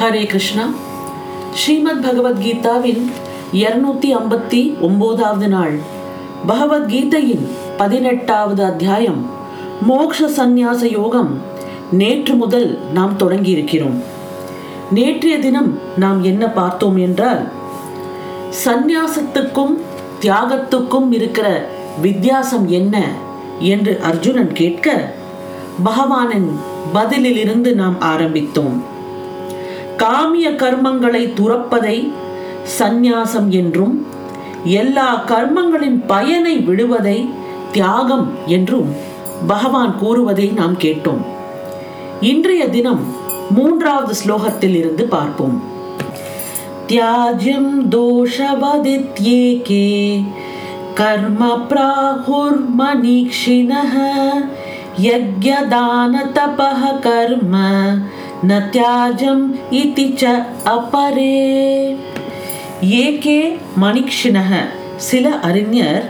ஹரே கிருஷ்ணா. ஸ்ரீமத் பகவத்கீதாவின் இருநூத்தி ஐம்பத்தி ஒன்பதாவது நாள். பகவத்கீதையின் பதினெட்டாவது அத்தியாயம். மோக்ஷ சந்நியாச யோகம். நேற்று முதல் நாம் தொடங்கியிருக்கிறோம். நேற்றைய தினம் நாம் என்ன பார்த்தோம் என்றால் சந்நியாசத்துக்கும் தியாகத்துக்கும் இருக்கிற வித்தியாசம் என்ன என்று அர்ஜுனன் கேட்க பகவானின் பதிலிலிருந்து நாம் ஆரம்பித்தோம். காமிய கர்மங்களை துறப்பதை சந்நியாசம் என்றும் எல்லா கர்மங்களின் பயனை விடுவதை தியாகம் என்றும் பகவான் கூறுவதை நாம் கேட்டோம். இன்றைய தினம் மூன்றாவது ஸ்லோகத்தில் இருந்து பார்ப்போம். தியாஜ்யம் தோஷவதித்யேகே கர்ம பிராகுர்மணீக்ஷிண யஜ்யதான தப கர்ம न त्याजम् इति च अपरे ஏகே மணிக்ஷினக சில அறிஞர்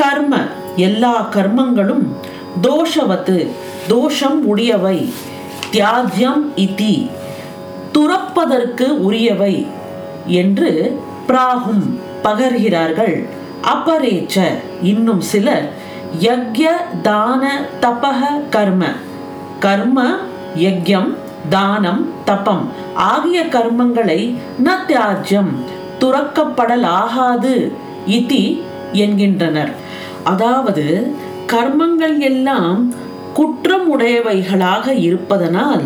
கர்ம எல்லா கர்மங்களும் தோஷவத்து தோஷம் உடையவை தியாஜ்யம் இதி துறப்பதற்கு உரியவை என்று பிராகும் பகர்கிறார்கள் அப்பரேச்ச இன்னும் சிலர் யக்ய தான தபக கர்ம கர்ம யக்யம் தானம் தபம் ஆகிய கர்மங்களை ந தியாஜ்யம் துறக்கப்படலாகாது இதி என்கின்றனர். அதாவது கர்மங்கள் எல்லாம் குற்றம் உடையவைகளாக இருப்பதனால்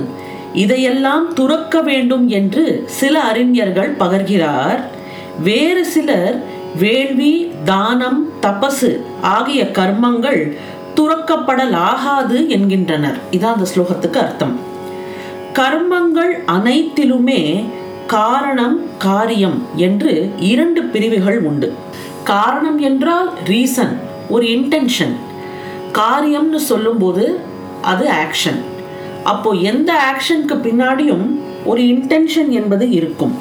இதையெல்லாம் துறக்க வேண்டும் என்று சில அறிஞர்கள் பகர்கிறார். வேறு சிலர் வேள்வி தானம் தபசு ஆகிய கர்மங்கள் துறக்கப்படலாகாது என்கின்றனர். இதான் அந்த ஸ்லோகத்துக்கு அர்த்தம். கர்மங்கள் அனைத்திலுமே காரணம் காரியம் என்று இரண்டு பிரிவுகள் உண்டு. காரணம் என்றால் ரீசன் ஒரு இன்டென்ஷன் காரியம்னு சொல்லும்போது அது ஆக்ஷன் அப்போ எந்த ஆக்ஷனுக்கு பின்னாடியும் ஒரு இன்டென்ஷன் என்பது இருக்கும்.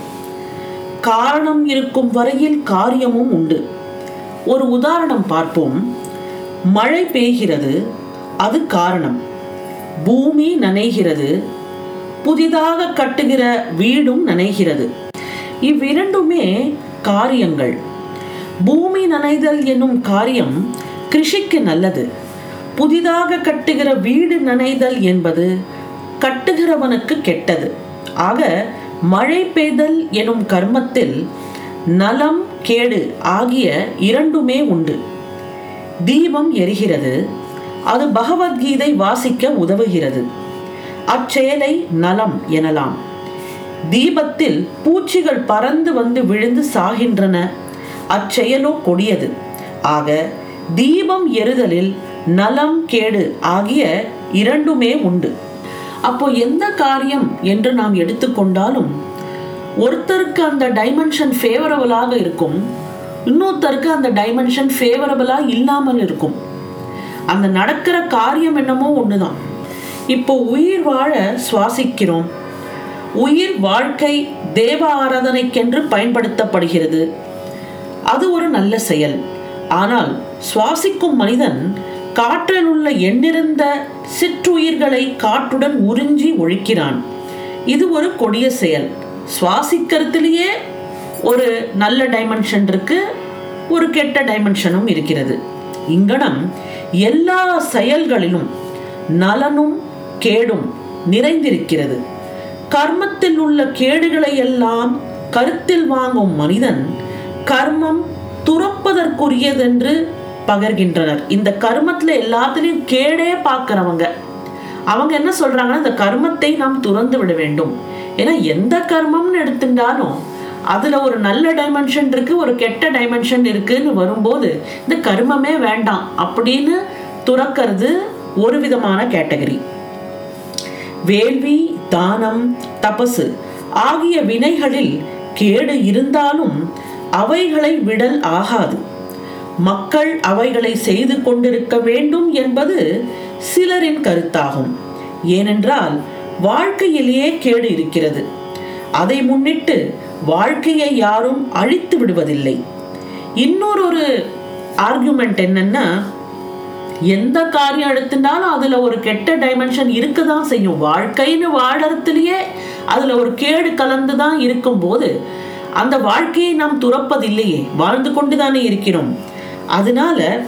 காரணம் இருக்கும் வரையில் காரியமும் உண்டு. ஒரு உதாரணம் பார்ப்போம். மழை பெய்கிறது அது காரணம். பூமி நனைகிறது புதிதாக கட்டுகிற வீடும் நனைகிறது. இவ்விரண்டுமே காரியங்கள். பூமி நனைதல் என்னும் காரியம் கிருஷிக்கு நல்லது. புதிதாக கட்டுகிற வீடு நனைதல் என்பது கட்டுகிறவனுக்கு கெட்டது. ஆக மழை பெய்தல் எனும் கர்மத்தில் நலம் கேடு ஆகிய இரண்டுமே உண்டு. தீபம் எரிகிறது. அது பகவத்கீதை வாசிக்க உதவுகிறது. அச்செயலை நலம் எனலாம். தீபத்தில் பூச்சிகள் பறந்து வந்து விழுந்து சாகின்றன. அச்செயலோ கொடியது. ஆக தீபம் எறுதலில் நலம் கேடு ஆகிய இரண்டுமே உண்டு. அப்போ எந்த காரியம் என்று நாம் எடுத்துக்கொண்டாலும் ஒருத்தருக்கு அந்த டைமென்ஷன் ஃபேவரபுளாக இருக்கும். இன்னொருத்தருக்கு அந்த டைமென்ஷன் ஃபேவரபுளாக இல்லாமல் இருக்கும். அந்த நடக்கிற காரியம் என்னமோ ஒன்று தான் இப்போ உயிர் வாழ சுவாசிக்கிறோம். உயிர் வாழ்க்கை தேவ ஆராதனைக்கென்று பயன்படுத்தப்படுகிறது. அது ஒரு நல்ல செயல். ஆனால் சுவாசிக்கும் மனிதன் காற்றில் உள்ள எண்ணிருந்த சிற்றுயிர்களை காற்றுடன் உறிஞ்சி ஒழிக்கிறான். இது ஒரு கொடிய செயல். சுவாசிக்கிறதுலேயே ஒரு நல்ல டைமென்ஷன் இருக்கு ஒரு கெட்ட டைமென்ஷனும் இருக்கிறது. இங்கனம் எல்லா செயல்களிலும் நலனும் கேடும் நிறைந்திருக்கிறது. கர்மத்தில் உள்ள கேடுகளை எல்லாம் கருத்தில் வாங்கும் மனிதன் கர்மம் துறப்பதற்குரியதென்று பகர்கின்றனர். இந்த கர்மத்துல எல்லாத்துலயும் கேடே பார்க்கிறவங்க. அவங்க என்ன சொல்றாங்கன்னா இந்த கர்மத்தை நாம் துறந்து விட வேண்டும். ஏன்னா எந்த கர்மம்னு எடுத்துட்டாலும் அதுல ஒரு நல்ல டைமென்ஷன் இருக்கு ஒரு கெட்ட டைமென்ஷன் இருக்குன்னு வரும்போது இந்த கர்மமே வேண்டாம் அப்படின்னு துறக்கிறது ஒரு விதமான கேட்டகரி வேள்வி தானம் தபசு ஆகிய வினைகளில் கேடு இருந்தாலும் அவைகளை விடல் ஆகாது. மக்கள் அவைகளை செய்து கொண்டிருக்க வேண்டும் என்பது சிலரின் கருத்தாகும். ஏனென்றால் வாழ்க்கையிலேயே கேடு இருக்கிறது. அதை முன்னிட்டு வாழ்க்கையை யாரும் அழித்து விடுவதில்லை. இன்னொரு ஒரு ஆர்குமெண்ட் என்னன்னா எந்த காரியம் எடுத்துட்டாலும் அதுல ஒரு கெட்ட டைமென்ஷன் இருக்க தான் செய்யும். வாழ்க்கைன்னு வாழறதுலயே அதுல ஒரு கேடு கலந்து தான் இருக்கும்போது அந்த வாழ்க்கையை நாம் துறப்பதில்லையே வாழ்ந்து கொண்டு தானே இருக்கிறோம். அதனால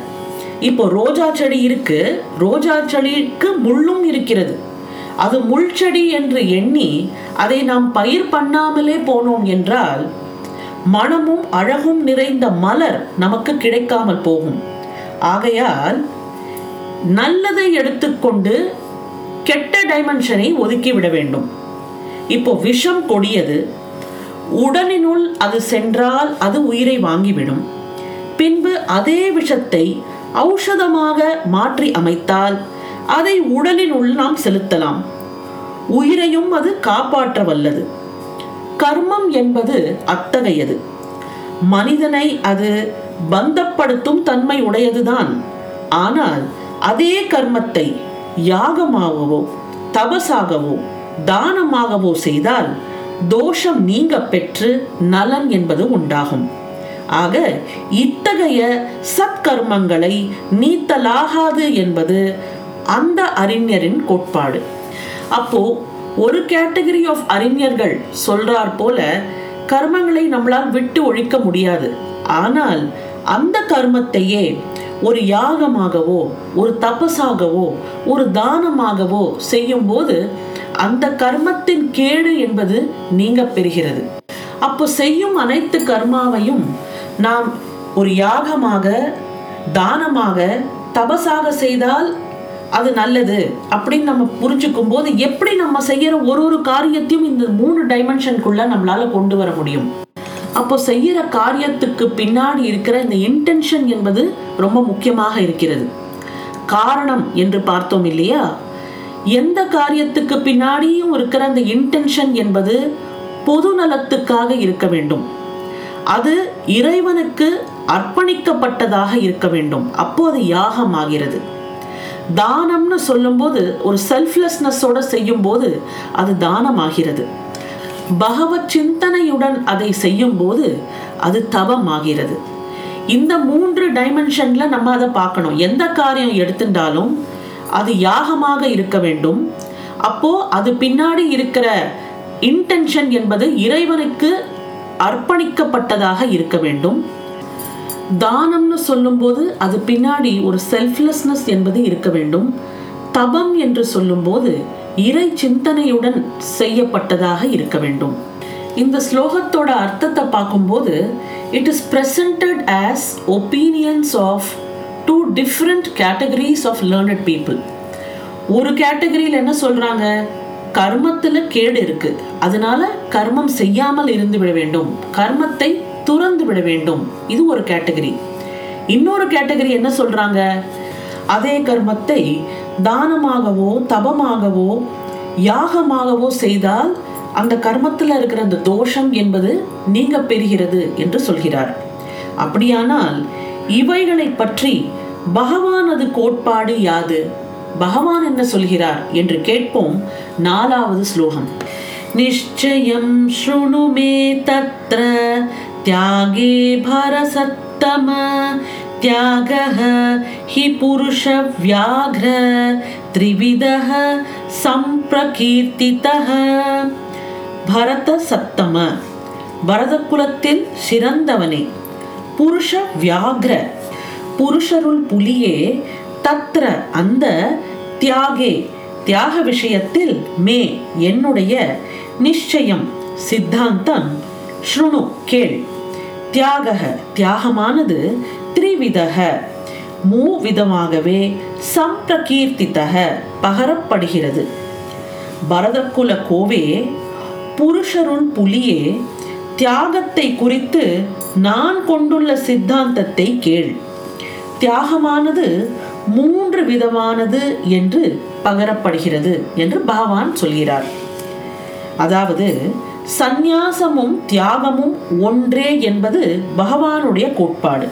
இப்போ ரோஜா செடி இருக்கு. ரோஜா செடிக்கு முள்ளும் இருக்கிறது. அது முள் செடி என்று எண்ணி அதை நாம் பயிர் பண்ணாமலே போனோம் என்றால் மனமும் அழகும் நிறைந்த மலர் நமக்கு கிடைக்காமல் போகும். ஆகையால் நல்லதை எடுத்துக்கொண்டு கெட்ட டைமென்ஷனை ஒதுக்கிவிட வேண்டும். இப்போ விஷம் கொடியது. உடலினுள் அது சென்றால் அது உயிரை வாங்கிவிடும். பின்பு அதே விஷத்தை ஔஷதமாக மாற்றி அமைத்தால் அதை உடலினுள் நாம் செலுத்தலாம். உயிரையும் அது காப்பாற்ற வல்லது கர்மம் என்பது அத்தகையது. மனிதனை அது பந்தப்படுத்தும் தன்மை உடையதுதான். ஆனால் அதே கர்மத்தை யாகமாகவோ தபசாகவோ தானமாகவோ செய்தால் தோஷம் நீங்க பெற்று நலன் என்பது உண்டாகும். ஆக இத்தகைய சத்கர்மங்களை நீத்தலாகாது என்பது அந்த அறிஞரின் கோட்பாடு. அப்போ ஒரு கேட்டகரி ஆஃப் அறிஞர்கள் சொல்றார் போல கர்மங்களை நம்மளால் விட்டு ஒழிக்க முடியாது. ஆனால் அந்த கர்மத்தையே ஒரு யாகமாகவோ ஒரு தபசாகவோ ஒரு தானமாகவோ செய்யும் போது அந்த கர்மத்தின் கேடு என்பது நீங்க பெறுகிறது. அப்போ செய்யும் அனைத்து கர்மாவையும் நாம் ஒரு யாகமாக தானமாக தபசாக செய்தால் அது நல்லது அப்படின்னு நம்ம புரிஞ்சுக்கும் போது எப்படி நம்ம செய்யற ஒரு ஒரு காரியத்தையும் இந்த மூணு டைமென்ஷனுக்குள்ள நம்மளால கொண்டு வர முடியும்? அப்போ செய்யற காரியத்துக்கு பின்னாடி இருக்கிற இந்த இன்டென்ஷன் என்பது ரொம்ப முக்கியமாக இருக்கிறது. காரணம் என்று பார்த்தோம் இல்லையா? எந்த காரியத்துக்கு பின்னாடியும் இருக்கிற அந்த இன்டென்ஷன் என்பது பொது நலத்துக்காக இருக்க வேண்டும். அது இறைவனுக்கு அர்ப்பணிக்கப்பட்டதாக இருக்க வேண்டும். அப்போ அது யாகம் ஆகிறது. தானம்னு சொல்லும்போது ஒரு செல்ஃப்லெஸ்னஸோட செய்யும்போது அது தானம் ஆகிறது பகவத் சிந்தனையுடன் அதை செய்யும் போது அது தவமாகிறது. இந்த மூன்று டைமென்ஷன்ல நம்ம அதை பார்க்கணும். எந்த காரியம் எடுத்துட்டாலும் அது யாகமாக இருக்க வேண்டும். அப்போ அது பின்னாடி இருக்கிற இன்டென்ஷன் என்பது இறைவனுக்கு அர்ப்பணிக்கப்பட்டதாக இருக்க வேண்டும். தானம்னு சொல்லும்போது அது பின்னாடி ஒரு செல்ஃப்லெஸ்னஸ் என்பது இருக்க வேண்டும். தபம் என்று சொல்லும்போது இறை சிந்தனையுடன் செய்யப்பட்டதாக இருக்க வேண்டும். இந்த ஸ்லோகத்தோட அர்த்தத்தை பார்க்கும்போது it is presented as opinions of two different categories of learned people ஒரு கேட்டகரியில் என்ன சொல்கிறாங்க கர்மத்தில் கேடு இருக்கு. அதனால கர்மம் செய்யாமல் இருந்து விட வேண்டும். கர்மத்தை துறந்து விட வேண்டும். இது ஒரு கேட்டகரி இன்னொரு கேட்டகரி என்ன சொல்றாங்க? அதே கர்மத்தை தானமாகவோ தபமாகவோ யாகமாகவோ செய்தால் அந்த கர்மத்தில் இருக்கிற அந்த தோஷம் என்பது நீங்க பெறுகிறது என்று சொல்கிறார். அப்படியானால் இவைகளை பற்றி பகவானது கோட்பாடு யாது? பகவான் என்ன சொல்கிறார் என்று கேட்போம் நாலாவது ஸ்லோகம். நிச்சயம் ஸ்ருணுமே தத்ர தியாகே பரசத்தம தியாகः हि पुरुषव्याघ्र त्रिविधः सम्प्रकीर्तितः பரத சத்தம பரத குலத்தில் சிறந்தவனே புருஷ வியாக்ர புருஷருள் புலியே தத்ர அந்த தியாகே தியாக விஷயத்தில் மே என்னுடைய நிச்சயம் சித்தாந்தம் ஸ்ருணு கேள் தியாக தியாகமானது த்ரிவிதக மூவிதமாகவே சம்பிரகீர்த்தித்தக பகரப்படுகிறது. பரதக்குல கோவே புருஷருன் புலியே தியாகத்தை குறித்து நான் கொண்டுள்ள சித்தாந்தத்தை கேள். தியாகமானது மூன்று விதமானது என்று பகரப்படுகிறது என்று பகவான் சொல்கிறார். அதாவது சந்நியாசமும் தியாகமும் ஒன்றே என்பது பகவானுடைய கோட்பாடு.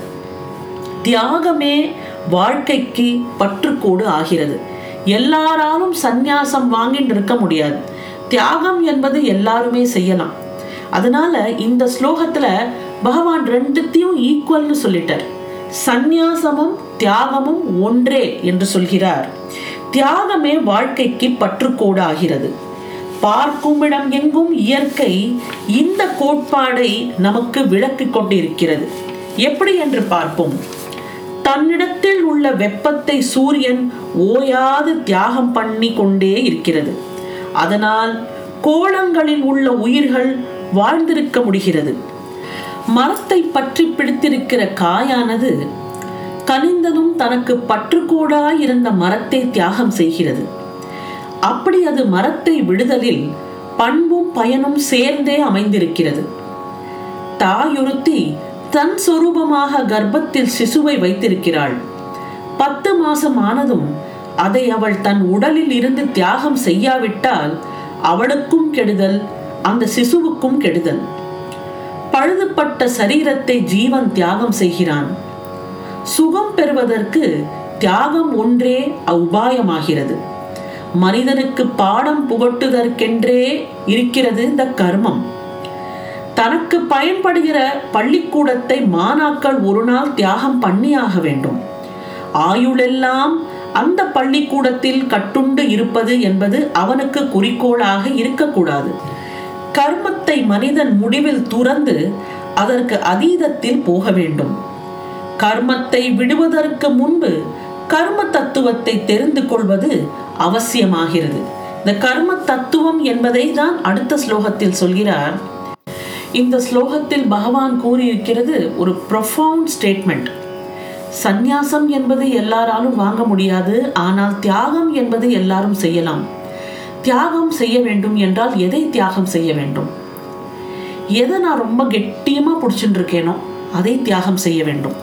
தியாகமே வாழ்க்கைக்கு பற்றுக்கோடு ஆகிறது. எல்லாராலும் சந்நியாசம் வாங்கிட்டு இருக்க முடியாது. தியாகம் என்பது எல்லாருமே செய்யலாம். அதனால இந்த ஸ்லோகத்துல பகவான் ரெண்டுத்தையும் ஈக்குவல்னு சொல்லிட்டார். சந்நியாசமும் தியாகமும் ஒன்றே என்று சொல்கிறார். தியாகமே வாழ்க்கைக்கு பற்றுக்கோடு ஆகிறது. பார்க்கும் இடம் எங்கும் இயற்கை இந்த கோட்பாடை நமக்கு விளக்கிக் கொண்டிருக்கிறது. எப்படி என்று பார்ப்போம். தன்னிடத்தில் உள்ள வெப்பத்தை சூரியன் ஓயாது தியாகம் பண்ணி கொண்டே இருக்கிறது. அதனால் கோளங்களில் உள்ள உயிர்கள் வாழ்ந்திருக்க முடிகிறது. மரத்தை பற்றி பிடித்திருக்கிற காயானது கனிந்ததும் தனக்கு பற்றுக்கூடாய் இருந்த மரத்தை தியாகம் செய்கிறது. அப்படி அது மரத்தை விடுதலில் பண்பும் பயனும் சேர்ந்தே அமைந்திருக்கிறது. தாயுறுத்தி தன் சொரூபமாக கர்ப்பத்தில் சிசுவை வைத்திருக்கிறாள். பத்து மாசம் ஆனதும் அதை அவள் தன் உடலில் இருந்து தியாகம் செய்யாவிட்டால் அவளுக்கும் கெடுதல் அந்த சிசுவுக்கும் கெடுதல். பழுதுபட்ட சரீரத்தை ஜீவன் தியாகம் செய்கிறான். சுகம் பெறுவதற்கு தியாகம் ஒன்றே உபாயமாகிறது மனிதனுக்கு பாடம் புகட்டுதற்கென்றே இருக்கிறது இந்த கர்மம். தனக்கு பயன்படுகிற பள்ளிக்கூடத்தை மாணாக்கள் ஒரு நாள் தியாகம் பண்ணியாக வேண்டும். ஆயுளெல்லாம் அந்த பள்ளிக்கூடத்தில் கட்டுண்டு இருப்பது என்பது அவனுக்கு குறிக்கோளாக இருக்கக்கூடாது. கர்மத்தை மனிதன் முடிவில் துறந்து அதற்கு அதீதத்தில் போக வேண்டும். கர்மத்தை விடுவதற்கு முன்பு கர்ம தத்துவத்தை தெரிந்து கொள்வது அவசியமாகிறது. இந்த கர்ம தத்துவம் என்பதை தான் அடுத்த ஸ்லோகத்தில் சொல்கிறார். இந்த ஸ்லோகத்தில் பகவான் கூறியிருக்கிறது ஒரு ப்ரொஃபவுண்ட் ஸ்டேட்மெண்ட் சந்நியாசம் என்பது எல்லாராலும் வாங்க முடியாது ஆனால் தியாகம் என்பது எல்லாரும் செய்யலாம். தியாகம் செய்ய வேண்டும் என்றால் எதை தியாகம் செய்ய வேண்டும்? எதை நான் ரொம்ப கெட்டியமாக பிடிச்சிட்டு இருக்கேனோ அதை தியாகம் செய்ய வேண்டும்.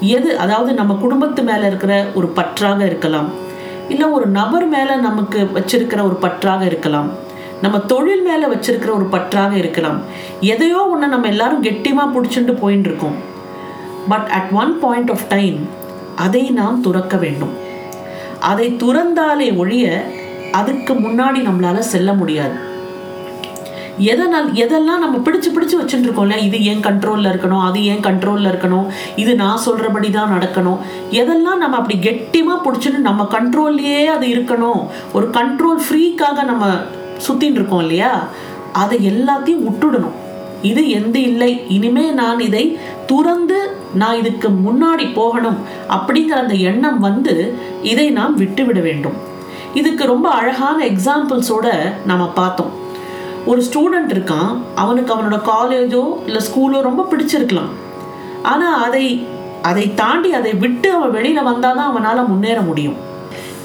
எது அதாவது நம்ம குடும்பத்து மேலே இருக்கிற ஒரு பற்றாக இருக்கலாம் இல்லை ஒரு நபர் மேலே நமக்கு வச்சிருக்கிற ஒரு பற்றாக இருக்கலாம். நம்ம தொழில் மேலே வச்சிருக்கிற ஒரு பற்றாக இருக்கலாம். எதையோ ஒன்று நம்ம எல்லாரும் கெட்டியமாக பிடிச்சிட்டு போயின்னு இருக்கோம் but at one point of time அதை நாம் துறக்க வேண்டும். அதை துறந்தாலே ஒழிய அதுக்கு முன்னாடி நம்மளால செல்ல முடியாது. எதனால் எதெல்லாம் நம்ம பிடிச்சு பிடிச்சு வச்சுட்டு இருக்கோம்ல இது ஏன் கண்ட்ரோலில் இருக்கணும்? அது ஏன் கண்ட்ரோலில் இருக்கணும்? இது நான் சொல்கிறபடி தான் நடக்கணும். எதெல்லாம் நம்ம அப்படி கெட்டியமாக பிடிச்சின்னு நம்ம கண்ட்ரோல்லையே அது இருக்கணும். ஒரு கண்ட்ரோல் ஃப்ரீக்காக நம்ம சுத்தின்னு இருக்கோம் இல்லையா? அதை எல்லாத்தையும் விட்டுடணும். இது எந்த இல்லை? இனிமே நான் இதை துறந்து நான் இதுக்கு முன்னாடி போகணும் அப்படிங்கிற அந்த எண்ணம் வந்து இதை நாம் விட்டுவிட வேண்டும். இதுக்கு ரொம்ப அழகான எக்ஸாம்பிள்ஸோட நம்ம பார்த்தோம். ஒரு ஸ்டூடெண்ட் இருக்கான். அவனுக்கு அவனோட காலேஜோ இல்லை ஸ்கூலோ ரொம்ப பிடிச்சிருக்கலாம். ஆனால் அதை அதை தாண்டி அதை விட்டு அவன் வெளியில் வந்தால் தான் அவனால் முன்னேற முடியும்.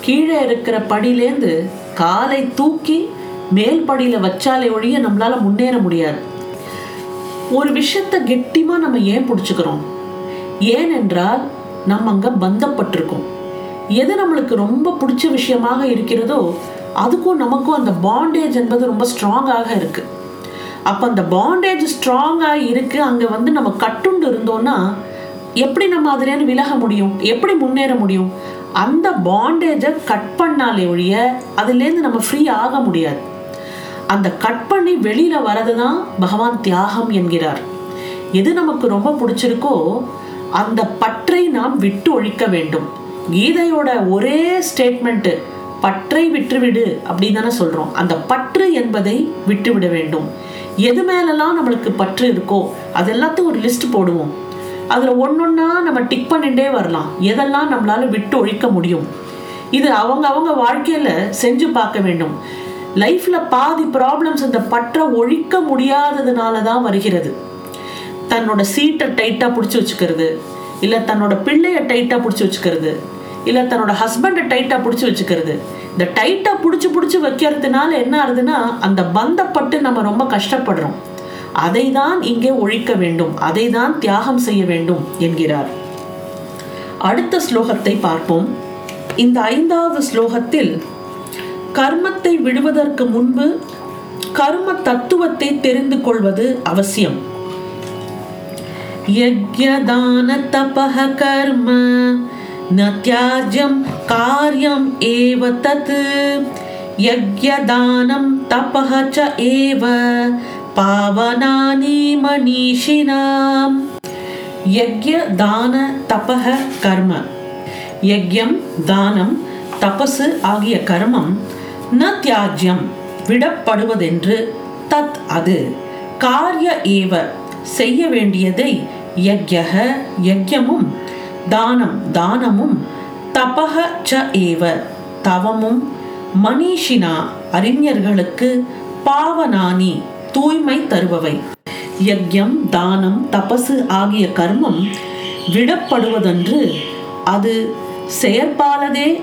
கீழே இருக்கிற படியிலேருந்து காலை தூக்கி மேல்படியில் வச்சாலே ஒழிய நம்மளால் முன்னேற முடியாது. ஒரு விஷயத்தை கெட்டிமாக நம்ம ஏன் பிடிச்சிக்கிறோம்? ஏனென்றால் நம்ம அங்கே பந்தப்பட்டிருக்கோம். எது நம்மளுக்கு ரொம்ப பிடிச்ச விஷயமாக இருக்கிறதோ அதுக்கும் நமக்கும் அந்த பாண்டேஜ் என்பது ரொம்ப ஸ்ட்ராங்காக இருக்குது அப்போ அந்த பாண்டேஜ் ஸ்ட்ராங்காக இருக்குது அங்கே வந்து நம்ம கட்டுண்டு இருந்தோன்னா எப்படி நம்ம அதுலேருந்து விலக முடியும்? எப்படி முன்னேற முடியும்? அந்த பாண்டேஜை கட் பண்ணாலே ஒழிய அதுலேருந்து நம்ம ஃப்ரீ ஆக முடியாது. அந்த கட் பண்ணி வெளியில வரது தான் பகவான் தியாகம் என்கிறார். எது நமக்கு ரொம்ப பிடிச்சிருக்கோ அந்த பற்றை நாம் விட்டு ஒழிக்க வேண்டும். கீதையோட ஒரே ஸ்டேட்மெண்ட்டு பற்றை விட்டுவிடு அப்படின்னு தானே சொல்கிறோம் அந்த பற்று என்பதை விட்டுவிட வேண்டும். எது மேலெல்லாம் நம்மளுக்கு பற்று இருக்கோ அது எல்லாத்தையும் ஒரு லிஸ்ட் போடுவோம். அதில் ஒன்றா நம்ம டிக் பண்ணிட்டே வரலாம். எதெல்லாம் நம்மளால விட்டு ஒழிக்க முடியும்? இது அவங்க அவங்க வாழ்க்கையில் செஞ்சு பார்க்க வேண்டும். லைஃப்ல பாதி ப்ராப்ளம்ஸ் இந்த பற்ற ஒழிக்க முடியாததுனால தான் வருகிறது. தன்னோட சீட்டை டைட்டாக பிடிச்சி வச்சுக்கிறது இல்லை தன்னோட பிள்ளைய டைட்டாக பிடிச்சி வச்சுக்கிறது இல்லை தன்னோட ஹஸ்பண்டை டைட்டாக பிடிச்சி வச்சுக்கிறது. இந்த டைட்டாக பிடிச்சி பிடிச்சி வைக்கிறதுனால என்ன ஆகுதுன்னா அந்த பந்தப்பட்டு நம்ம ரொம்ப கஷ்டப்படுறோம். அதை தான் இங்கே ஒழிக்க வேண்டும் அதை தான் தியாகம் செய்ய வேண்டும் என்கிறார். அடுத்த ஸ்லோகத்தை பார்ப்போம். இந்த ஐந்தாவது ஸ்லோகத்தில் கர்மத்தை விடுவதற்கு முன்பு கர்ம தத்துவத்தை தெரிந்து கொள்வது அவசியம். யஜ்யதான தபஹ கர்ம ந காரியம் ஏவ தத் யஜ்யதானம் தபஹ ச ஏவ பாவனானி மனிஷினாம் யக்ய தான தபஹ கர்ம யக்யம் தானம் தபசு ஆகிய கர்மம் ந தியாஜ்யம் விடப்படுவதென்று தத் அது. காரிய ஏவ செய்ய வேண்டியதை யக்யக யக்யமும் தானம் தானமும் தபக ச ஏவ தவமும் மனிஷினா அறிஞர்களுக்கு பாவனானி தூய்மை தருபவை. யக்யம் தானம் தபசு ஆகிய கர்மம் விடப்படுவதென்று அது செயற்பாலதே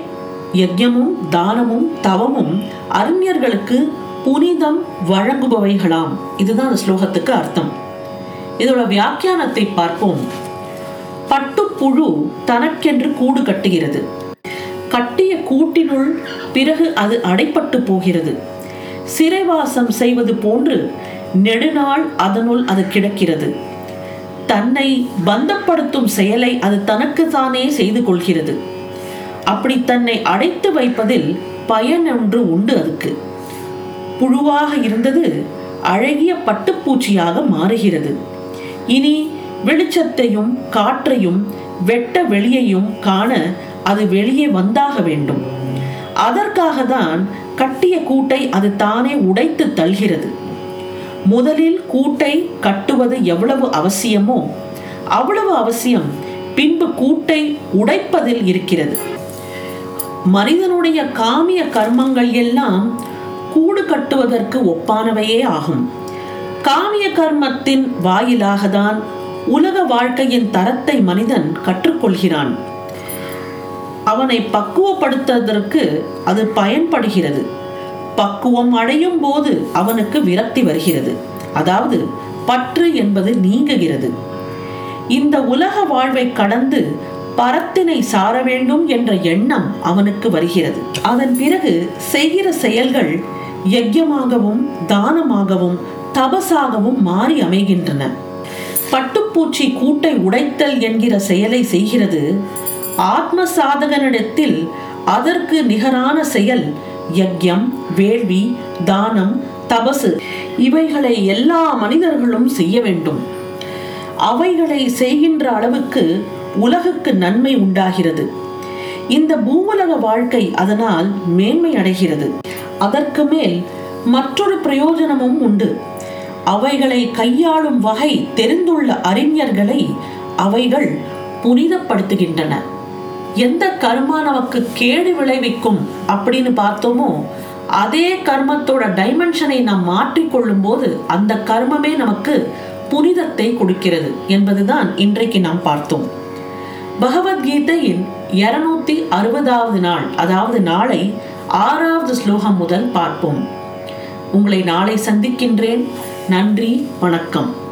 யஜ்யமும் தானமும் தவமும் அறிஞர்களுக்கு புனிதம் வழங்குபவைகளாம். இதுதான் அந்த ஸ்லோகத்துக்கு அர்த்தம். இதோட வியாக்கியானத்தை பார்ப்போம். பட்டுப்புழு தனக்கென்று கூடு கட்டுகிறது. கட்டிய கூட்டினுள் பிறகு அது அடைப்பட்டு போகிறது. சிறைவாசம் செய்வது போன்று நெடுநாள் அதனுள் அது கிடக்கிறது. தன்னை பந்தப்படுத்தும் செயலை அது தனக்கு தானே செய்து கொள்கிறது. அப்படி தன்னை அடைத்து வைப்பதில் பயன் ஒன்று உண்டு அதுக்கு. புழுவாக இருந்தது அழகிய பட்டுப்பூச்சியாக மாறுகிறது. இனி வெளிச்சத்தையும் காற்றையும் வெட்ட வெளியையும் காண அது வெளியே வந்தாக வேண்டும். அதற்காக தான் கட்டிய கூட்டை அது தானே உடைத்து தள்கிறது முதலில் கூட்டை கட்டுவது எவ்வளவு அவசியமோ அவ்வளவு அவசியம் பின்பு கூட்டை உடைப்பதில் இருக்கிறது. மனிதனுடைய காமிய கர்மங்கள் எல்லாம் கூடு கட்டுவதற்கு ஒப்பானவையே ஆகும். காமிய கர்மத்தின் வாயிலாக தான் உலக வாழ்க்கையின் தரத்தை மனிதன் கற்றுக்கொள்கிறான். அவனை பக்குவப்படுத்துவதற்கு அது பயன்படுகிறது. பக்குவம் அடையும் போது அவனுக்கு விரக்தி வருகிறது. அதாவது பற்று என்பது நீங்குகிறது. இந்த உலக வாழ்வை கடந்து பரத்தினை சார வேண்டும் என்ற எண்ணம் அவனுக்கு வருகிறது. அதன் பிறகு செய்கிற செயல்கள் யஜ்யமாகவும் தானமாகவும் தபசாகவும் மாறி அமைகின்றன. பட்டுப்பூச்சி கூட்டை உடைத்தல் என்கிற செயலை செய்கிறது. ஆத்ம சாதகனிடத்தில் அதற்கு நிகரான செயல் யஜ்யம் வேள்வி தானம் தபசு. இவைகளை எல்லா மனிதர்களும் செய்ய வேண்டும். அவைகளை செய்கின்ற அளவுக்கு உலகுக்கு நன்மை உண்டாகிறது. இந்த பூவுலக வாழ்க்கை அதனால் மேன்மை அடைகிறது. அதற்கு மேல் மற்றொரு பிரயோஜனமும் உண்டு. அவைகளை கையாளும் வகை தெரிந்துள்ள அறிஞர்களை அவைகள் புனிதப்படுத்துகின்றன. எந்த கர்மா நமக்கு கேடு விளைவிக்கும் அப்படின்னு பார்த்தோமோ அதே கர்மத்தோட டைமென்ஷனை நாம் மாற்றிக்கொள்ளும் போது அந்த கர்மமே நமக்கு புனிதத்தை கொடுக்கிறது என்பதுதான் இன்றைக்கு நாம் பார்த்தோம். பகவத்கீதையின் இருநூத்தி அறுபதாவது நாள் அதாவது நாளை ஆறாவது ஸ்லோகம் முதல் பார்ப்போம். உங்களை நாளை சந்திக்கின்றேன். நன்றி வணக்கம்.